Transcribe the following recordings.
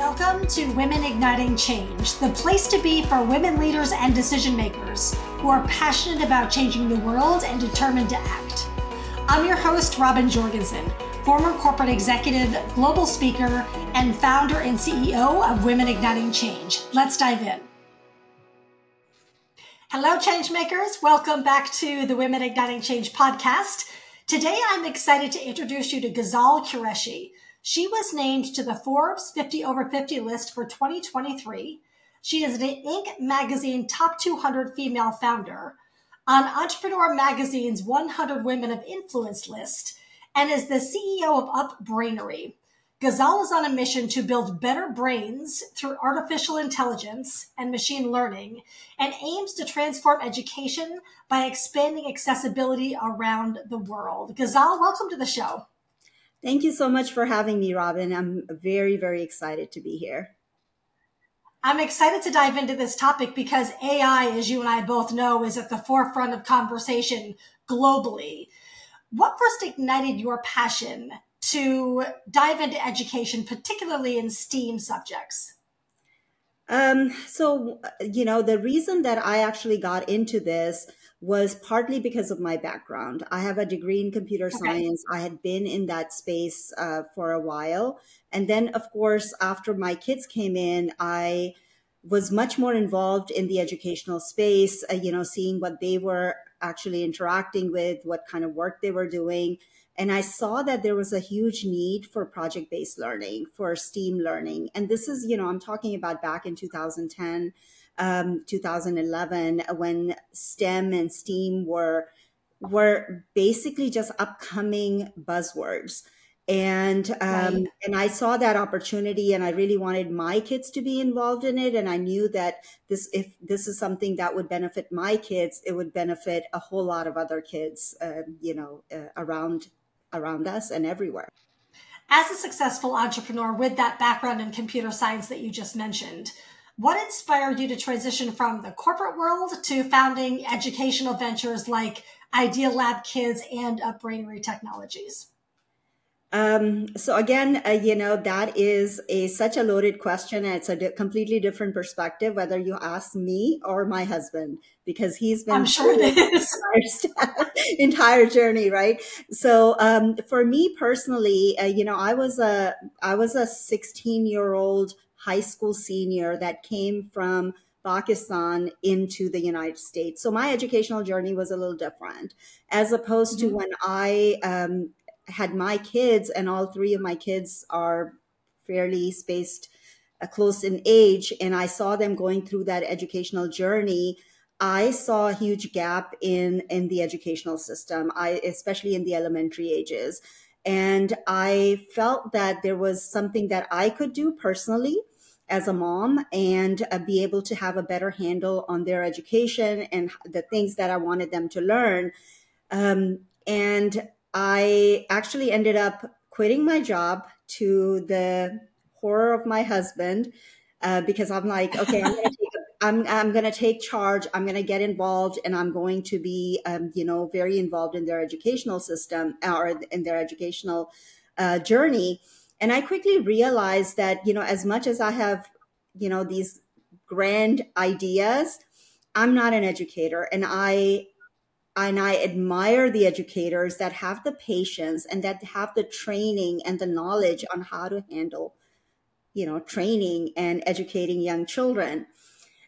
Welcome to Women Igniting Change, the place to be for women leaders and decision makers who are passionate about changing the world and determined to act. I'm your host, Robin Jorgensen, former corporate executive, global speaker, and founder and CEO of Women Igniting Change. Let's dive in. Hello, changemakers. Welcome back to the Women Igniting Change podcast. Today, I'm excited to introduce you to Ghazal Qureshi. She was named to the Forbes 50 over 50 list for 2023. She is an Inc. magazine top 200 female founder, on Entrepreneur magazine's 100 Women of Influence list, and is the CEO of Upbrainery. Ghazal is on a mission to build better brains through artificial intelligence and machine learning and aims to transform education by expanding accessibility around the world. Ghazal, welcome to the show. Thank you so much for having me, Robin. I'm very, very excited to be here. I'm excited to dive into this topic because AI, as you and I both know, is at the forefront of conversation globally. What first ignited your passion to dive into education, particularly in STEAM subjects? Um, so, you know, the reason that I actually got into this was partly because of my background. I have a degree in computer okay. science. I had been in that space uh, for a while. And then, of course, after my kids came in, I was much more involved in the educational space, uh, you know, seeing what they were actually interacting with, what kind of work they were doing. And I saw that there was a huge need for project based learning, for STEAM learning. And this is, you know, I'm talking about back in 2010 um, 2011 when STEM and STEAM were were basically just upcoming buzzwords and um, right. and I saw that opportunity, and I really wanted my kids to be involved in it. And I knew that this, if this is something that would benefit my kids, it would benefit a whole lot of other kids, uh, you know, uh, around around us and everywhere. As a successful entrepreneur with that background in computer science that you just mentioned, what inspired you to transition from the corporate world to founding educational ventures like Idea Lab Kids and Upbrainery Technologies? Um, so again, uh, you know, that is a such a loaded question. And it's a di- completely different perspective, whether you ask me or my husband, because he's been I'm sure it is. entire journey, right? So, um, for me personally, uh, you know, I was a, I was a 16 year old high school senior that came from Pakistan into the United States. So my educational journey was a little different as opposed mm-hmm. to when I um, had my kids, and all three of my kids are fairly spaced uh, close in age, and I saw them going through that educational journey. I saw a huge gap in in the educational system, I especially in the elementary ages. And I felt that there was something that I could do personally as a mom and uh, be able to have a better handle on their education and the things that I wanted them to learn. Um, and I actually ended up quitting my job to the horror of my husband uh, because I'm like, okay, I'm to take I'm, I'm to take charge. I'm going to get involved and I'm going to be, um, you know, very involved in their educational system or in their educational uh, journey. And I quickly realized that, you know, as much as I have, you know, these grand ideas, I'm not an educator and I and I admire the educators that have the patience and that have the training and the knowledge on how to handle, you know, training and educating young children.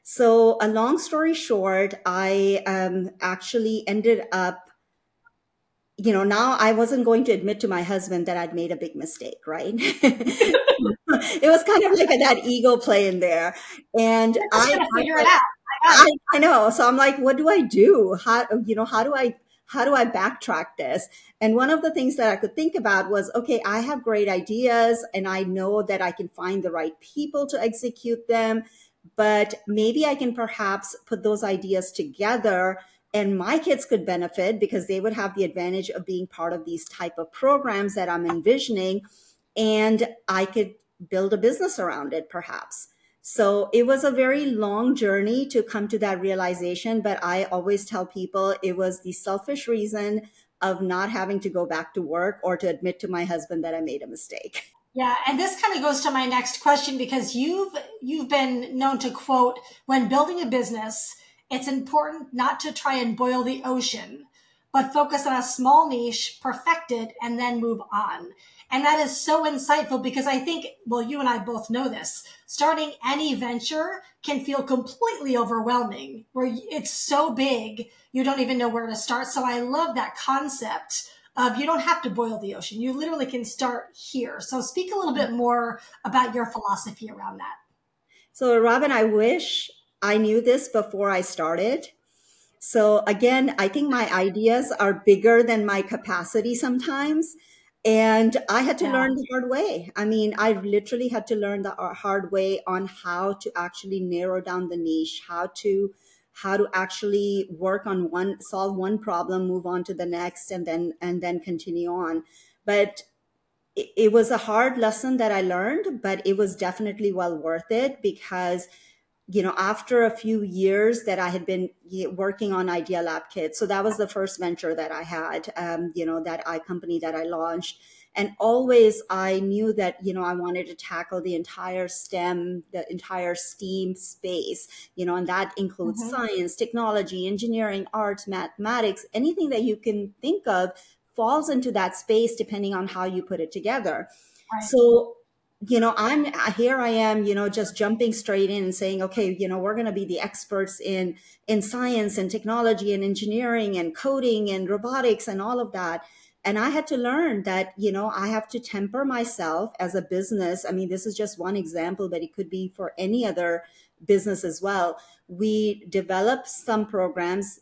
So, a long story short, I um, actually ended up you know, now I wasn't going to admit to my husband that I'd made a big mistake, right? it was kind of like a, that ego play in there. And I figure it out. I, I know. So I'm like, what do I do? How, you know, how do I, how do I backtrack this? And one of the things that I could think about was, okay, I have great ideas and I know that I can find the right people to execute them, but maybe I can perhaps put those ideas together and my kids could benefit because they would have the advantage of being part of these type of programs that i'm envisioning and i could build a business around it perhaps. So it was a very long journey to come to that realization but i always tell people it was the selfish reason of not having to go back to work or to admit to my husband that i made a mistake. Yeah, and this kind of goes to my next question because you've you've been known to quote when building a business, it's important not to try and boil the ocean, but focus on a small niche, perfect it, and then move on. And that is so insightful because I think, well, you and I both know this. Starting any venture can feel completely overwhelming where it's so big, you don't even know where to start. So I love that concept of you don't have to boil the ocean. You literally can start here. So speak a little bit more about your philosophy around that. So Robin, I wish I knew this before I started. So again, I think my ideas are bigger than my capacity sometimes. And I had to yeah. learn the hard way. I mean, I literally had to learn the hard way on how to actually narrow down the niche, how to how to actually work on one solve one problem move on to the next and then and then continue on but it, it was a hard lesson that i learned but it was definitely well worth it because you know, after a few years that I had been working on Idea Lab Kids, so that was the first venture that I had, um, you know, that I company that I launched. And always I knew that, you know, I wanted to tackle the entire STEM, the entire STEAM space, you know, and that includes mm-hmm. science, technology, engineering, arts, mathematics, anything that you can think of falls into that space depending on how you put it together. Right. So you know i'm uh, here i am you know just jumping straight in and saying okay you know we're going to be the experts in in science and technology and engineering and coding and robotics and all of that. And i had to learn that you know i have to temper myself as a business. I mean this is just one example but it could be for any other business as well. We develop some programs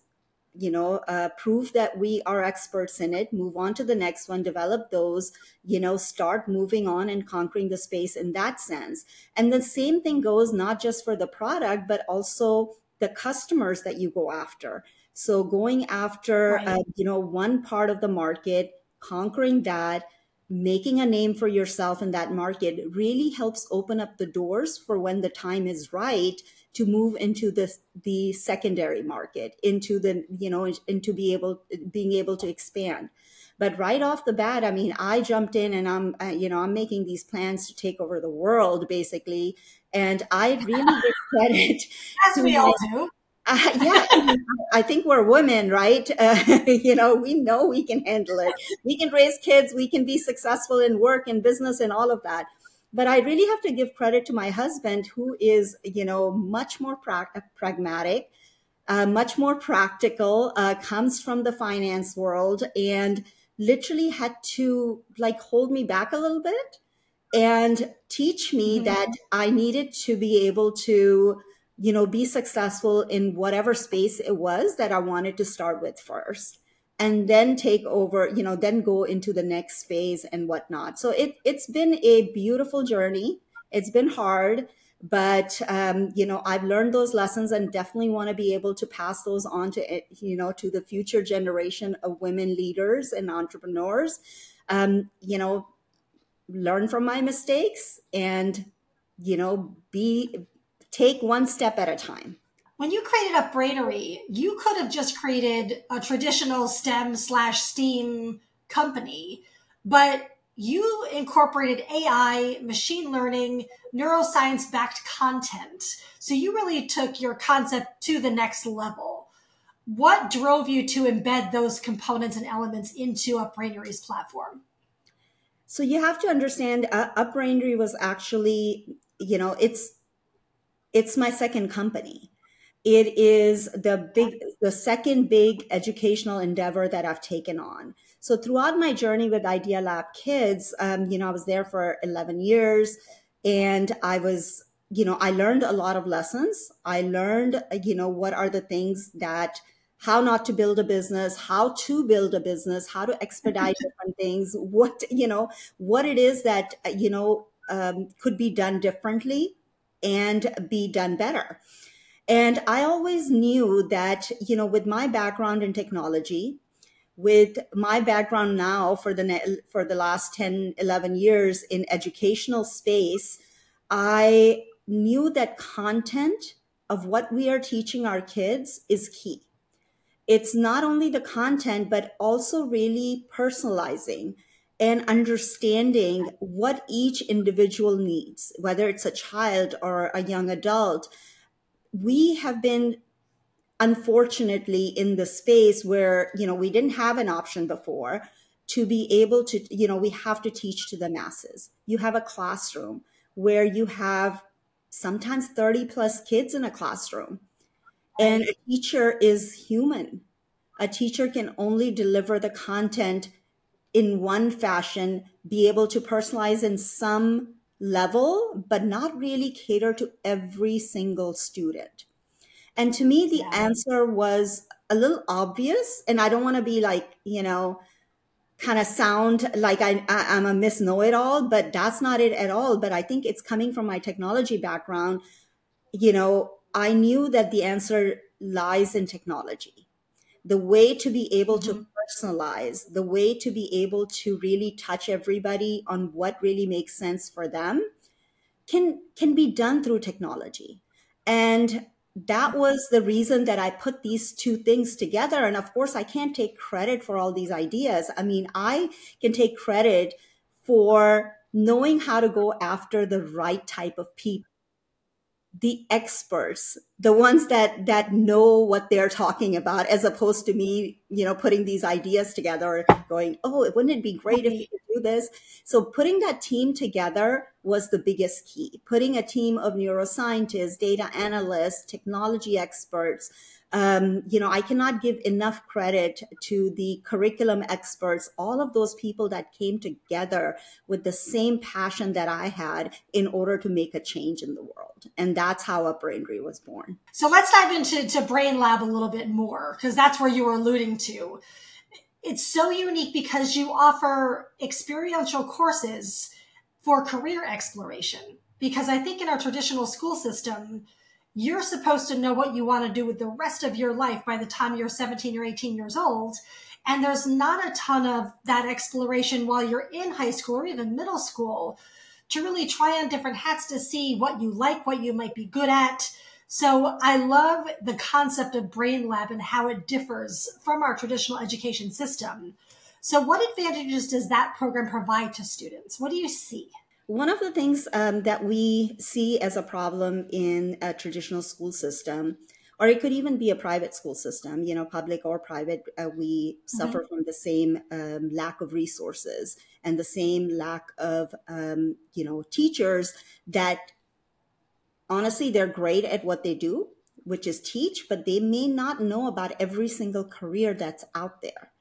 you know uh, prove that we are experts in it move on to the next one develop those you know start moving on and conquering the space in that sense and the same thing goes not just for the product but also the customers that you go after so going after right. uh, you know one part of the market conquering that making a name for yourself in that market really helps open up the doors for when the time is right to move into the the secondary market into the you know into be able being able to expand. But right off the bat i mean i jumped in and i'm uh, you know i'm making these plans to take over the world basically. And i really give credit as we all do uh, yeah, I think we're women, right? Uh, you know, we know we can handle it. We can raise kids. We can be successful in work and business and all of that. But I really have to give credit to my husband, who is, you know, much more pra- pragmatic, uh, much more practical, uh, comes from the finance world, and literally had to like hold me back a little bit and teach me mm-hmm. that I needed to be able to, you know, be successful in whatever space it was that I wanted to start with first and then take over, you know, then go into the next phase and whatnot. So it, it's been a beautiful journey. It's been hard, but, um, you know, I've learned those lessons and definitely want to be able to pass those on to, you know, to the future generation of women leaders and entrepreneurs. Um, you know, learn from my mistakes and, you know, be, take one step at a time when you created Upbrainery, you could have just created a traditional STEM slash STEAM company, but you incorporated AI, machine learning, neuroscience backed content. So you really took your concept to the next level. What drove you to embed those components and elements into Upbrainery's platform? So you have to understand, uh, Upbrainery was actually, you know, it's it's my second company. It is the big the second big educational endeavor that i've taken on. So throughout my journey with idea lab kids um, you know i was there for 11 years and i was you know i learned a lot of lessons. I learned you know what are the things that how not to build a business how to build a business how to expedite different things what you know what it is that you know um, could be done differently and be done better. And I always knew that, you know, with my background in technology, with my background now for the for the last 10 11 years in educational space i knew that content of what we are teaching our kids is key. It's not only the content but also really personalizing and understanding what each individual needs, whether it's a child or a young adult. We have been unfortunately in the space where, you know, we didn't have an option before to be able to, you know, we have to teach to the masses. You have a classroom where you have sometimes 30 plus kids in a classroom. And a teacher is human. A teacher can only deliver the content in one fashion, be able to personalize in some level, but not really cater to every single student. And to me, the yeah. answer was a little obvious. And I don't want to be like, you know, kind of sound like I, I, am a miss know it all, but that's not it at all. But I think it's coming from my technology background. You know, I knew that the answer lies in technology. The way to be able mm-hmm. to personalize, the way to be able to really touch everybody on what really makes sense for them can can be done through technology. And that was the reason that I put these two things together. And of course, I can't take credit for all these ideas. I mean, I can take credit for knowing how to go after the right type of people the experts the ones that that know what they're talking about as opposed to me you know putting these ideas together going oh wouldn't it be great if we could do this? So putting that team together was the biggest key. Putting a team of neuroscientists data analysts technology experts um, you know, I cannot give enough credit to the curriculum experts, all of those people that came together with the same passion that I had in order to make a change in the world. And that's how UpBrainery was born. So let's dive into to Brain Lab a little bit more, because that's where you were alluding to. It's so unique because you offer experiential courses for career exploration. Because I think in our traditional school system, you're supposed to know what you want to do with the rest of your life by the time you're 17 or 18 years old. And there's not a ton of that exploration while you're in high school or even middle school to really try on different hats to see what you like, what you might be good at. So I love the concept of Brain Lab and how it differs from our traditional education system. So what advantages does that program provide to students? What do you see? One of the things um, that we see as a problem in a traditional school system, or it could even be a private school system, you know, public or private, uh, we mm-hmm. suffer from the same um, lack of resources and the same lack of, um, you know, teachers that honestly, they're great at what they do, which is teach, but they may not know about every single career that's out there.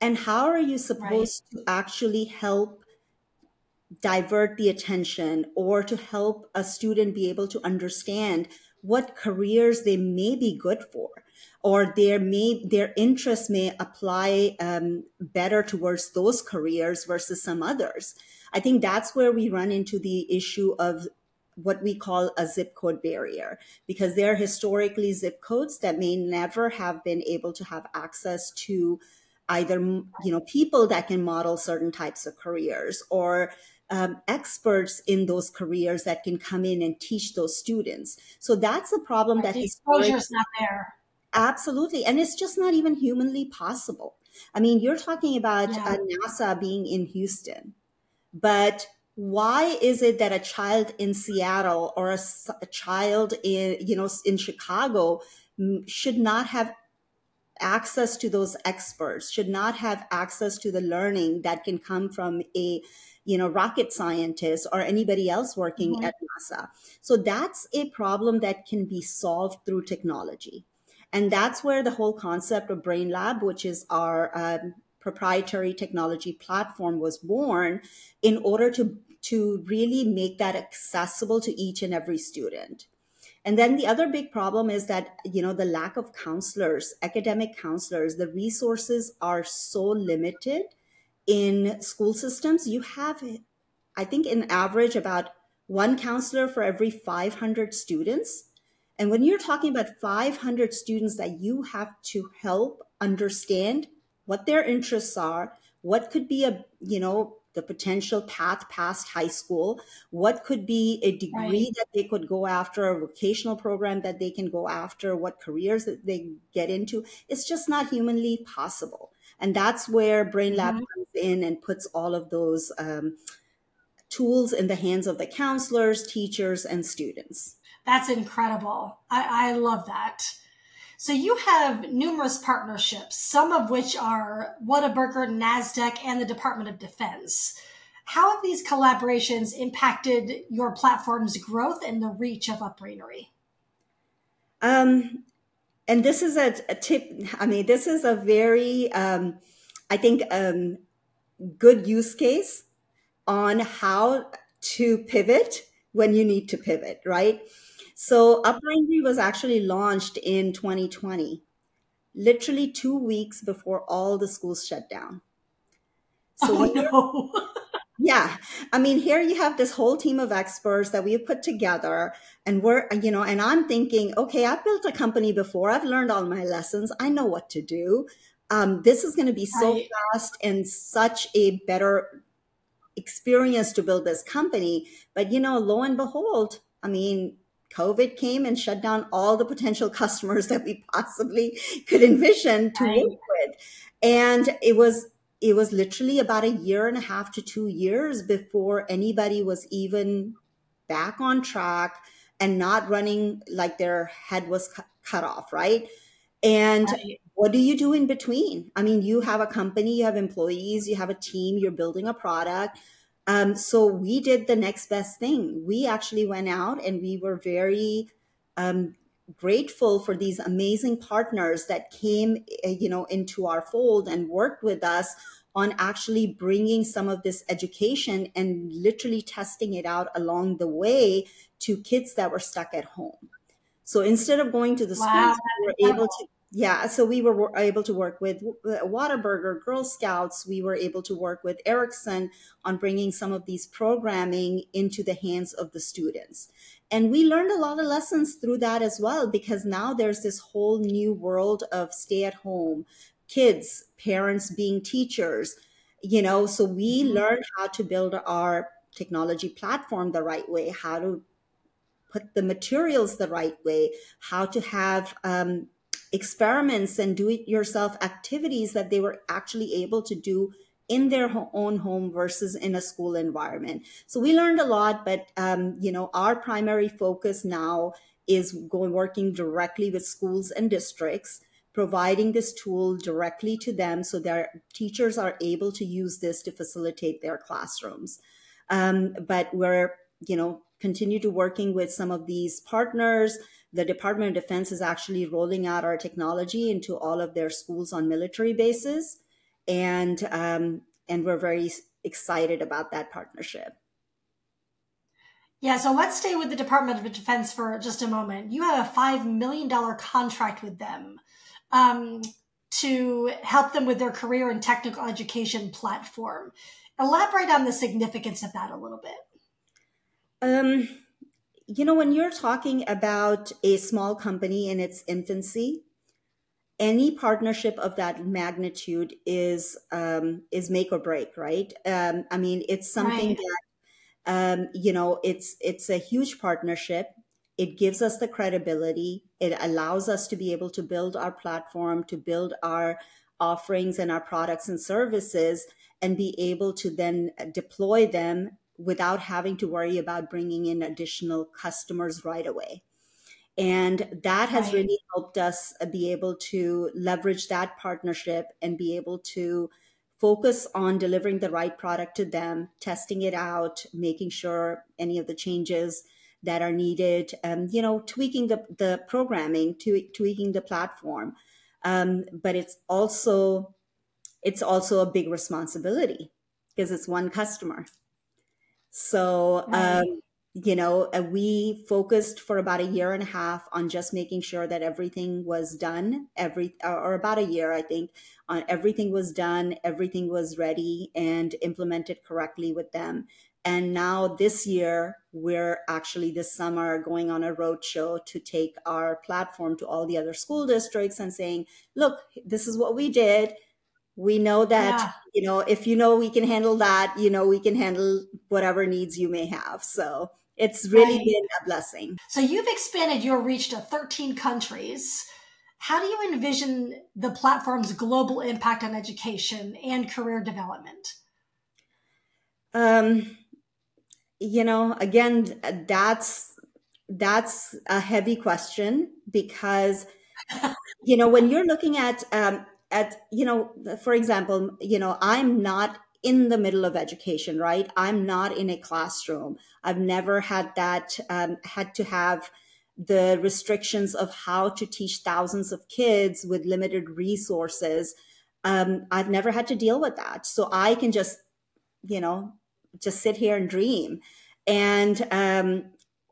And how are you supposed right. to actually help divert the attention or to help a student be able to understand what careers they may be good for or their may their interests may apply um, better towards those careers versus some others. I think that's where we run into the issue of what we call a zip code barrier because there are historically zip codes that may never have been able to have access to either you know people that can model certain types of careers or um, experts in those careers that can come in and teach those students. So that's a problem that the exposure is not there. Absolutely, and it's just not even humanly possible. I mean, you're talking about yeah. uh, NASA being in Houston, but why is it that a child in Seattle or a, a child in you know in Chicago should not have access to those experts should not have access to the learning that can come from a you know rocket scientists or anybody else working mm-hmm. at nasa. So that's a problem that can be solved through technology. And that's where the whole concept of brain lab which is our um, proprietary technology platform was born in order to to really make that accessible to each and every student. And then the other big problem is that, you know, the lack of counselors, academic counselors, the resources are so limited in school systems. You have, I think, an average, about one counselor for every 500 students. And when you're talking about 500 students that you have to help understand what their interests are, what could be a, you know, the potential path past high school, what could be a degree right. that they could go after, a vocational program that they can go after, what careers that they get into. It's just not humanly possible. And that's where Brain Lab mm-hmm. comes in and puts all of those um, tools in the hands of the counselors, teachers, and students. That's incredible. I, I love that. So you have numerous partnerships, some of which are Whataburger, NASDAQ, and the Department of Defense. How have these collaborations impacted your platform's growth and the reach of UpBrainery? Um, and this is a, a, tip. I mean, this is a very, um, I think, um, good use case on how to pivot when you need to pivot, right? So UpBrainery was actually launched in 2020, literally two weeks before all the schools shut down. So oh, no. yeah. I mean, here you have this whole team of experts that we've put together and we're, you know, and I'm thinking, okay, I've built a company before. I've learned all my lessons. I know what to do. Um, this is going to be so fast and such a better experience to build this company. But, you know, lo and behold, I mean, COVID came and shut down all the potential customers that we possibly could envision to work with. And it was it was literally about a year and a half to two years before anybody was even back on track and not running like their head was cut off, right? And what do you do in between? I mean, you have a company, you have employees, you have a team, you're building a product. Um, so we did the next best thing. We actually went out and we were very um, grateful for these amazing partners that came, eh, you know, into our fold and worked with us on actually bringing some of this education and literally testing it out along the way to kids that were stuck at home. So instead of going to the wow, schools, we were able to yeah, so we were able to work with Whataburger, Girl Scouts. We were able to work with Ericsson on bringing some of these programming into the hands of the students. And we learned a lot of lessons through that as well, because now there's this whole new world of stay at home, kids, parents being teachers, you know, so we mm-hmm. learned how to build our technology platform the right way, how to put the materials the right way, how to have um, experiments and do it yourself activities that they were actually able to do in their own home versus in a school environment. So we learned a lot, but um, you know, our primary focus now is going working directly with schools and districts, providing this tool directly to them so their teachers are able to use this to facilitate their classrooms. Um, but we're, you know, continue to working with some of these partners the Department of Defense is actually rolling out our technology into all of their schools on military bases, and um, and we're very excited about that partnership. Yeah, so let's stay with the Department of Defense for just a moment. You have a five million dollar contract with them um, to help them with their career and technical education platform. Elaborate on the significance of that a little bit. Um, you know, when you're talking about a small company in its infancy, any partnership of that magnitude is um, is make or break, right? Um, I mean, it's something right. that um, you know, it's it's a huge partnership. It gives us the credibility. It allows us to be able to build our platform, to build our offerings and our products and services, and be able to then deploy them without having to worry about bringing in additional customers right away. And that has right. really helped us uh, be able to leverage that partnership and be able to focus on delivering the right product to them, testing it out, making sure any of the changes that are needed, um, you know, tweaking the, the programming, tweaking the platform. Um, but it's also it's also a big responsibility because it's one customer. So, um, you know, we focused for about a year and a half on just making sure that everything was done, every or about a year, I think, on everything was done, everything was ready and implemented correctly with them. And now this year, we're actually this summer going on a roadshow to take our platform to all the other school districts and saying, look, this is what we did we know that yeah. you know if you know we can handle that you know we can handle whatever needs you may have so it's really right. been a blessing so you've expanded your reach to 13 countries how do you envision the platform's global impact on education and career development? Um, you know, again, that's that's a heavy question because you know when you're looking at um, at you know for example you know i'm not in the middle of education right? I'm not in a classroom. I've never had that um, had to have the restrictions of how to teach thousands of kids with limited resources. Um, i've never had to deal with that. So i can just you know just sit here and dream. And um,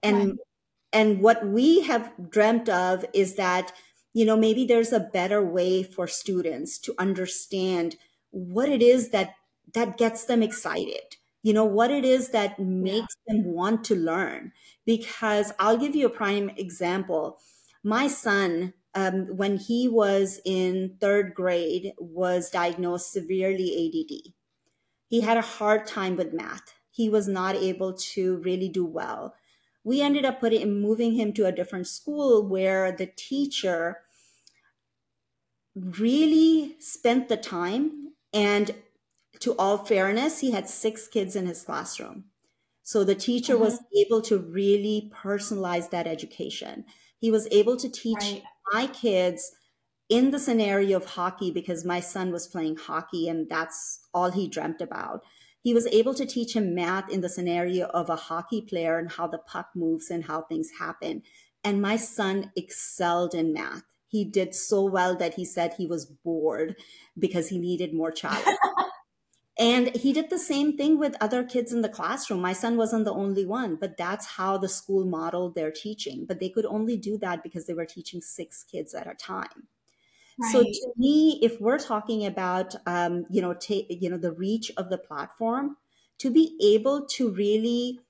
and right. and what we have dreamt of is that you know maybe there's a better way for students to understand what it is that that gets them excited. You know what it is that makes yeah. them want to learn? Because i'll give you a prime example. My son um, when he was in third grade was diagnosed severely ADD he had a hard time with math. He was not able to really do well. We ended up putting moving him to a different school where the teacher really spent the time and to all fairness he had six kids in his classroom so the teacher mm-hmm. was able to really personalize that education he was able to teach right. my kids in the scenario of hockey because my son was playing hockey and that's all he dreamt about he was able to teach him math in the scenario of a hockey player and how the puck moves and how things happen and my son excelled in math he did so well that he said he was bored because he needed more challenge. and he did the same thing with other kids in the classroom. My son wasn't the only one, but that's how the school modeled their teaching. But they could only do that because they were teaching six kids at a time. Right. So to me, if we're talking about um, you know ta- you know the reach of the platform, to be able to really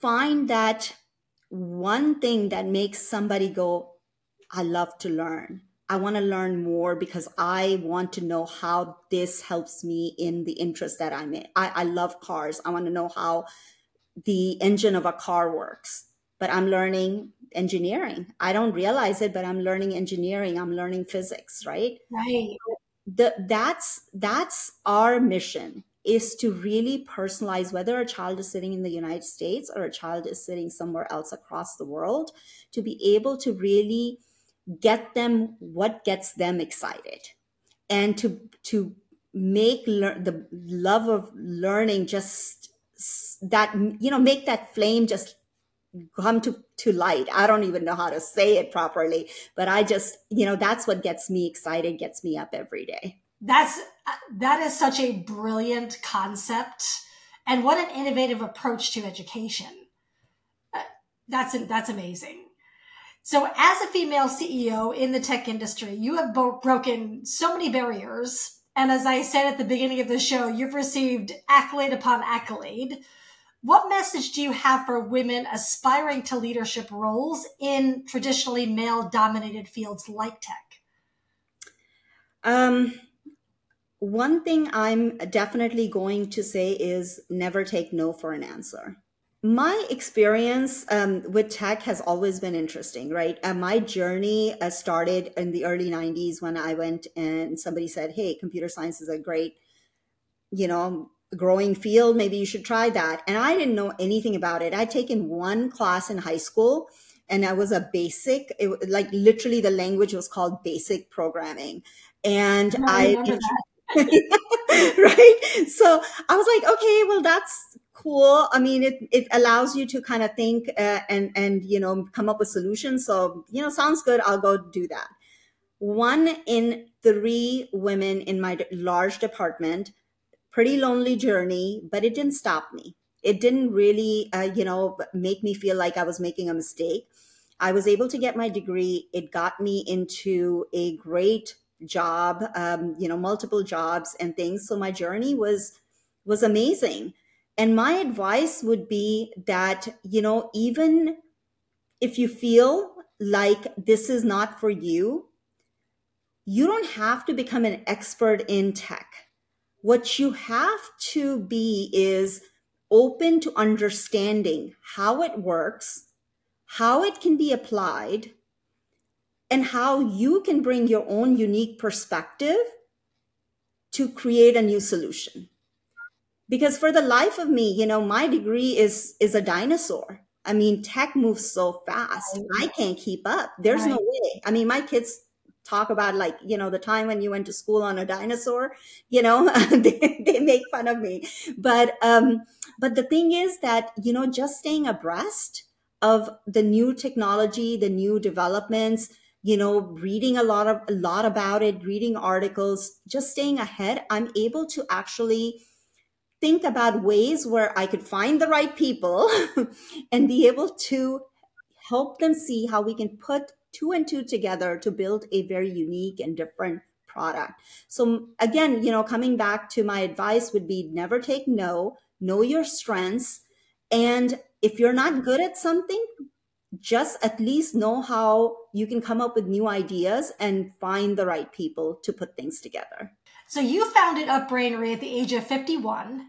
find that one thing that makes somebody go, I love to learn. I want to learn more because I want to know how this helps me in the interest that I'm in. I, I love cars. I want to know how the engine of a car works. But I'm learning engineering. I don't realize it, but I'm learning engineering. I'm learning physics, right? Right. The, that's that's our mission is to really personalize whether a child is sitting in the United States or a child is sitting somewhere else across the world to be able to really get them what gets them excited. And to to make lear- the love of learning just that you know make that flame just come to to light. I don't even know how to say it properly but i just you know that's what gets me excited gets me up every day. That's that is such a brilliant concept and what an innovative approach to education. Uh, that's that's amazing so, as a female CEO in the tech industry, you have bo- broken so many barriers. And as I said at the beginning of the show, you've received accolade upon accolade. What message do you have for women aspiring to leadership roles in traditionally male dominated fields like tech? Um, one thing I'm definitely going to say is never take no for an answer my experience um, with tech has always been interesting, right? Uh, my journey uh, started in the early 90s when I went and somebody said, Hey, computer science is a great, you know, growing field. Maybe you should try that. And I didn't know anything about it. I'd taken one class in high school and I was a basic, it, like literally the language was called basic programming. And I, I right? So I was like, okay, well, that's cool. I mean, it, it allows you to kind of think uh, and, and, you know, come up with solutions. So, you know, sounds good. I'll go do that. One in three women in my large department, pretty lonely journey, but it didn't stop me. It didn't really, uh, you know, make me feel like I was making a mistake. I was able to get my degree. It got me into a great job, um, you know, multiple jobs and things. So my journey was was amazing. And my advice would be that, you know, even if you feel like this is not for you, you don't have to become an expert in tech. What you have to be is open to understanding how it works, how it can be applied, and how you can bring your own unique perspective to create a new solution because for the life of me you know my degree is is a dinosaur. I mean tech moves so fast. Right. i can't keep up. There's right. no way. I mean my kids talk about like you know the time when you went to school on a dinosaur you know they, they make fun of me. But um but the thing is that you know just staying abreast of the new technology the new developments you know reading a lot of a lot about it reading articles just staying ahead i'm able to actually think about ways where i could find the right people and be able to help them see how we can put two and two together to build a very unique and different product so again you know coming back to my advice would be never take no know your strengths and if you're not good at something just at least know how you can come up with new ideas and find the right people to put things together. So you founded Upbrainery at the age of 51.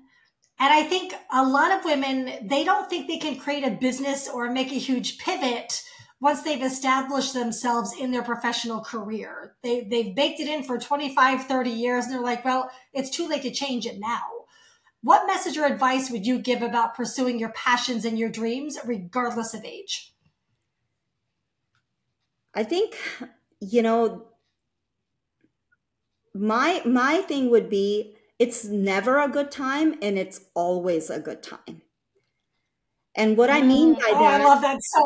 And I think a lot of women, they don't think they can create a business or make a huge pivot once they've established themselves in their professional career. They, they've baked it in for 25, 30 years and they're like, well, it's too late to change it now. What message or advice would you give about pursuing your passions and your dreams, regardless of age? I think, you know, my my thing would be it's never a good time and it's always a good time. And what I mean by mm. oh, that I love that so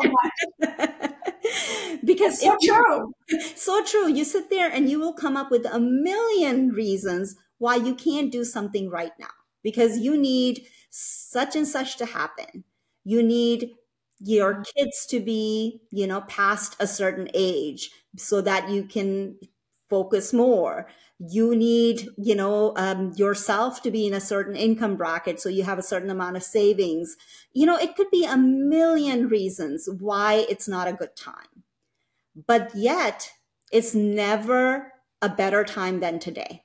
much. because so true. so true. You sit there and you will come up with a million reasons why you can't do something right now because you need such and such to happen. You need your mm. kids to be you know past a certain age so that you can focus more you need you know um, yourself to be in a certain income bracket so you have a certain amount of savings. You know it could be a million reasons why it's not a good time. But yet it's never a better time than today.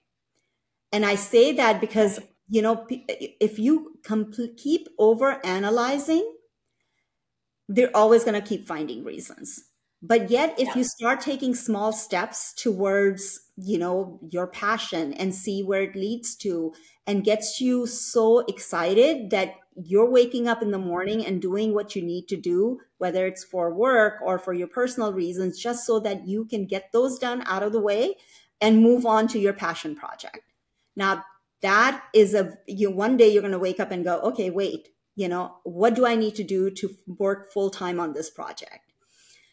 And i say that because you know if you keep over analyzing they're always going to keep finding reasons. But yet, if yeah. you start taking small steps towards, you know, your passion and see where it leads to and gets you so excited that you're waking up in the morning and doing what you need to do, whether it's for work or for your personal reasons, just so that you can get those done out of the way and move on to your passion project. Now, that is a, you, one day you're going to wake up and go, okay, wait, you know what do i need to do to work full time on this project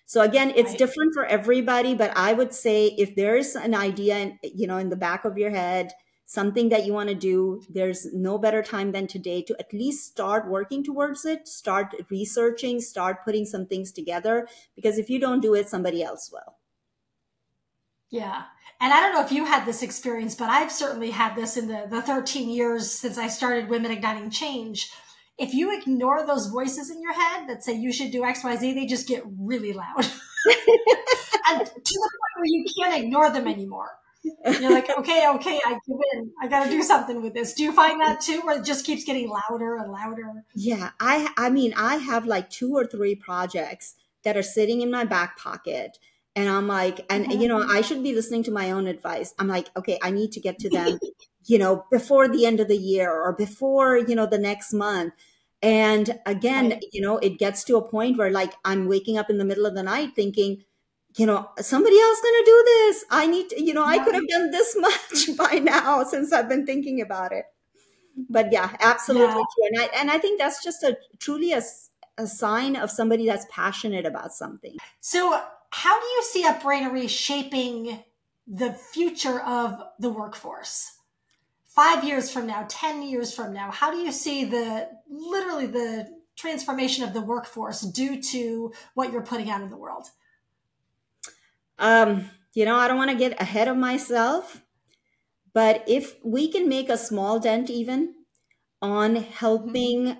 so again it's different for everybody but i would say if there's an idea you know in the back of your head something that you want to do there's no better time than today to at least start working towards it start researching start putting some things together because if you don't do it somebody else will. Yeah. And i don't know if you had this experience but i've certainly had this in the, the 13 years since i started women igniting change if you ignore those voices in your head that say you should do XYZ, they just get really loud. and to the point where you can't ignore them anymore. You're like, okay, okay, I give in. I got to do something with this. Do you find that too, where it just keeps getting louder and louder? Yeah, I, I mean, I have like two or three projects that are sitting in my back pocket, and I'm like, and mm-hmm. you know, I should be listening to my own advice. I'm like, okay, I need to get to them you know, before the end of the year or before, you know, the next month. And again, right. you know, it gets to a point where like I'm waking up in the middle of the night thinking, you know, somebody else going to do this. I need to, you know, I could have done this much by now since I've been thinking about it. But yeah, absolutely yeah. And I, and I think that's just a truly a, a sign of somebody that's passionate about something. So how do you see Upbrainery shaping the future of the workforce? Five years from now, 10 years from now, how do you see the literally the transformation of the workforce due to what you're putting out in the world? Um, you know, I don't want to get ahead of myself, but if we can make a small dent even on helping mm-hmm.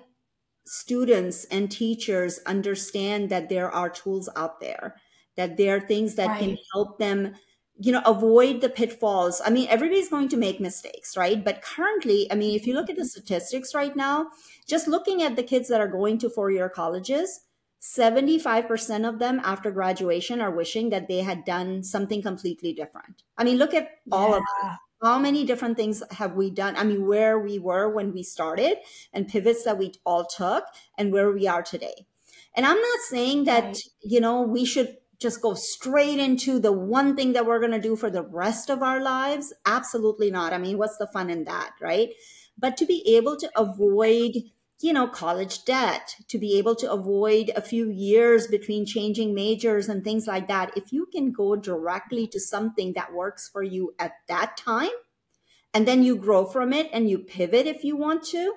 students and teachers understand that there are tools out there, that there are things that right. can help them you know avoid the pitfalls i mean everybody's going to make mistakes right but currently i mean if you look at the statistics right now just looking at the kids that are going to four year colleges 75% of them after graduation are wishing that they had done something completely different. I mean, look at all yeah. of them. How many different things have we done? I mean, where we were when we started and pivots that we all took and where we are today. And I'm not saying that, right. you know, we should just go straight into the one thing that we're going to do for the rest of our lives. Absolutely not. I mean, what's the fun in that, right? But to be able to avoid you know, college debt, to be able to avoid a few years between changing majors and things like that. If you can go directly to something that works for you at that time, and then you grow from it and you pivot if you want to,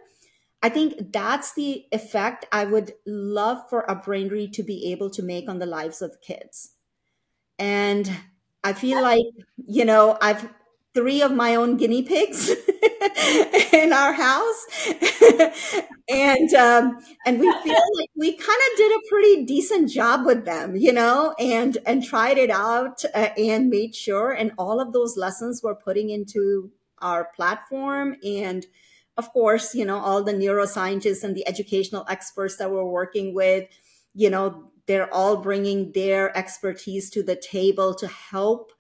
I think that's the effect I would love for UpBrainery to be able to make on the lives of kids. And I feel like, you know, I've three of my own guinea pigs in our house. And um, and we feel like we kind of did a pretty decent job with them you know and and tried it out uh, and made sure. And all of those lessons we're putting into our platform and of course you know all the neuroscientists and the educational experts that we're working with you know they're all bringing their expertise to the table to help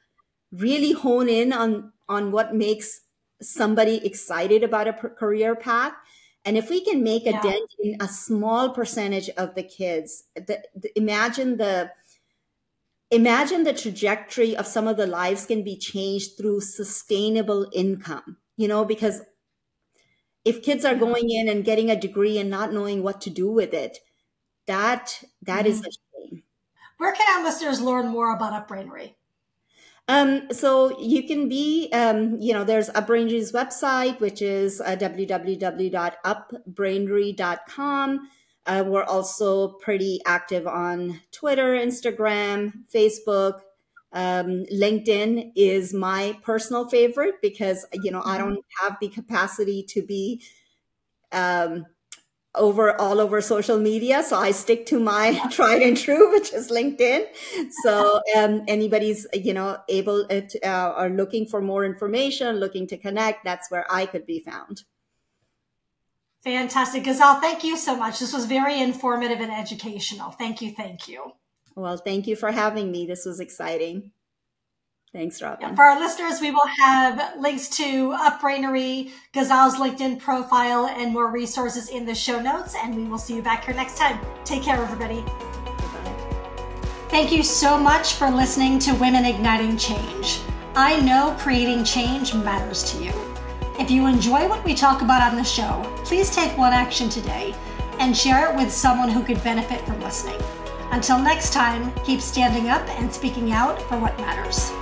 really hone in on on what makes somebody excited about a career path and if we can make a yeah. dent in a small percentage of the kids the, the, imagine the imagine the trajectory of some of the lives can be changed through sustainable income you know because if kids are going in and getting a degree and not knowing what to do with it that that mm-hmm. is a shame where can our listeners learn more about upbrainery um, so you can be, um, you know, there's UpBrainery's website, which is uh, www.upbrainery.com. Uh, we're also pretty active on Twitter, Instagram, Facebook. Um, LinkedIn is my personal favorite because, you know, I mm-hmm. don't have the capacity to be um, over all over social media. So I stick to my tried and true, which is LinkedIn. So um, anybody's, you know, able to, uh, or looking for more information, looking to connect, that's where I could be found. Fantastic. Ghazal, thank you so much. This was very informative and educational. Thank you. Thank you. Well, thank you for having me. This was exciting. Thanks, Robin. For our listeners, we will have links to Upbrainery, Ghazal's LinkedIn profile, and more resources in the show notes. And we will see you back here next time. Take care, everybody. Thank you so much for listening to Women Igniting Change. I know creating change matters to you. If you enjoy what we talk about on the show, please take one action today and share it with someone who could benefit from listening. Until next time, keep standing up and speaking out for what matters.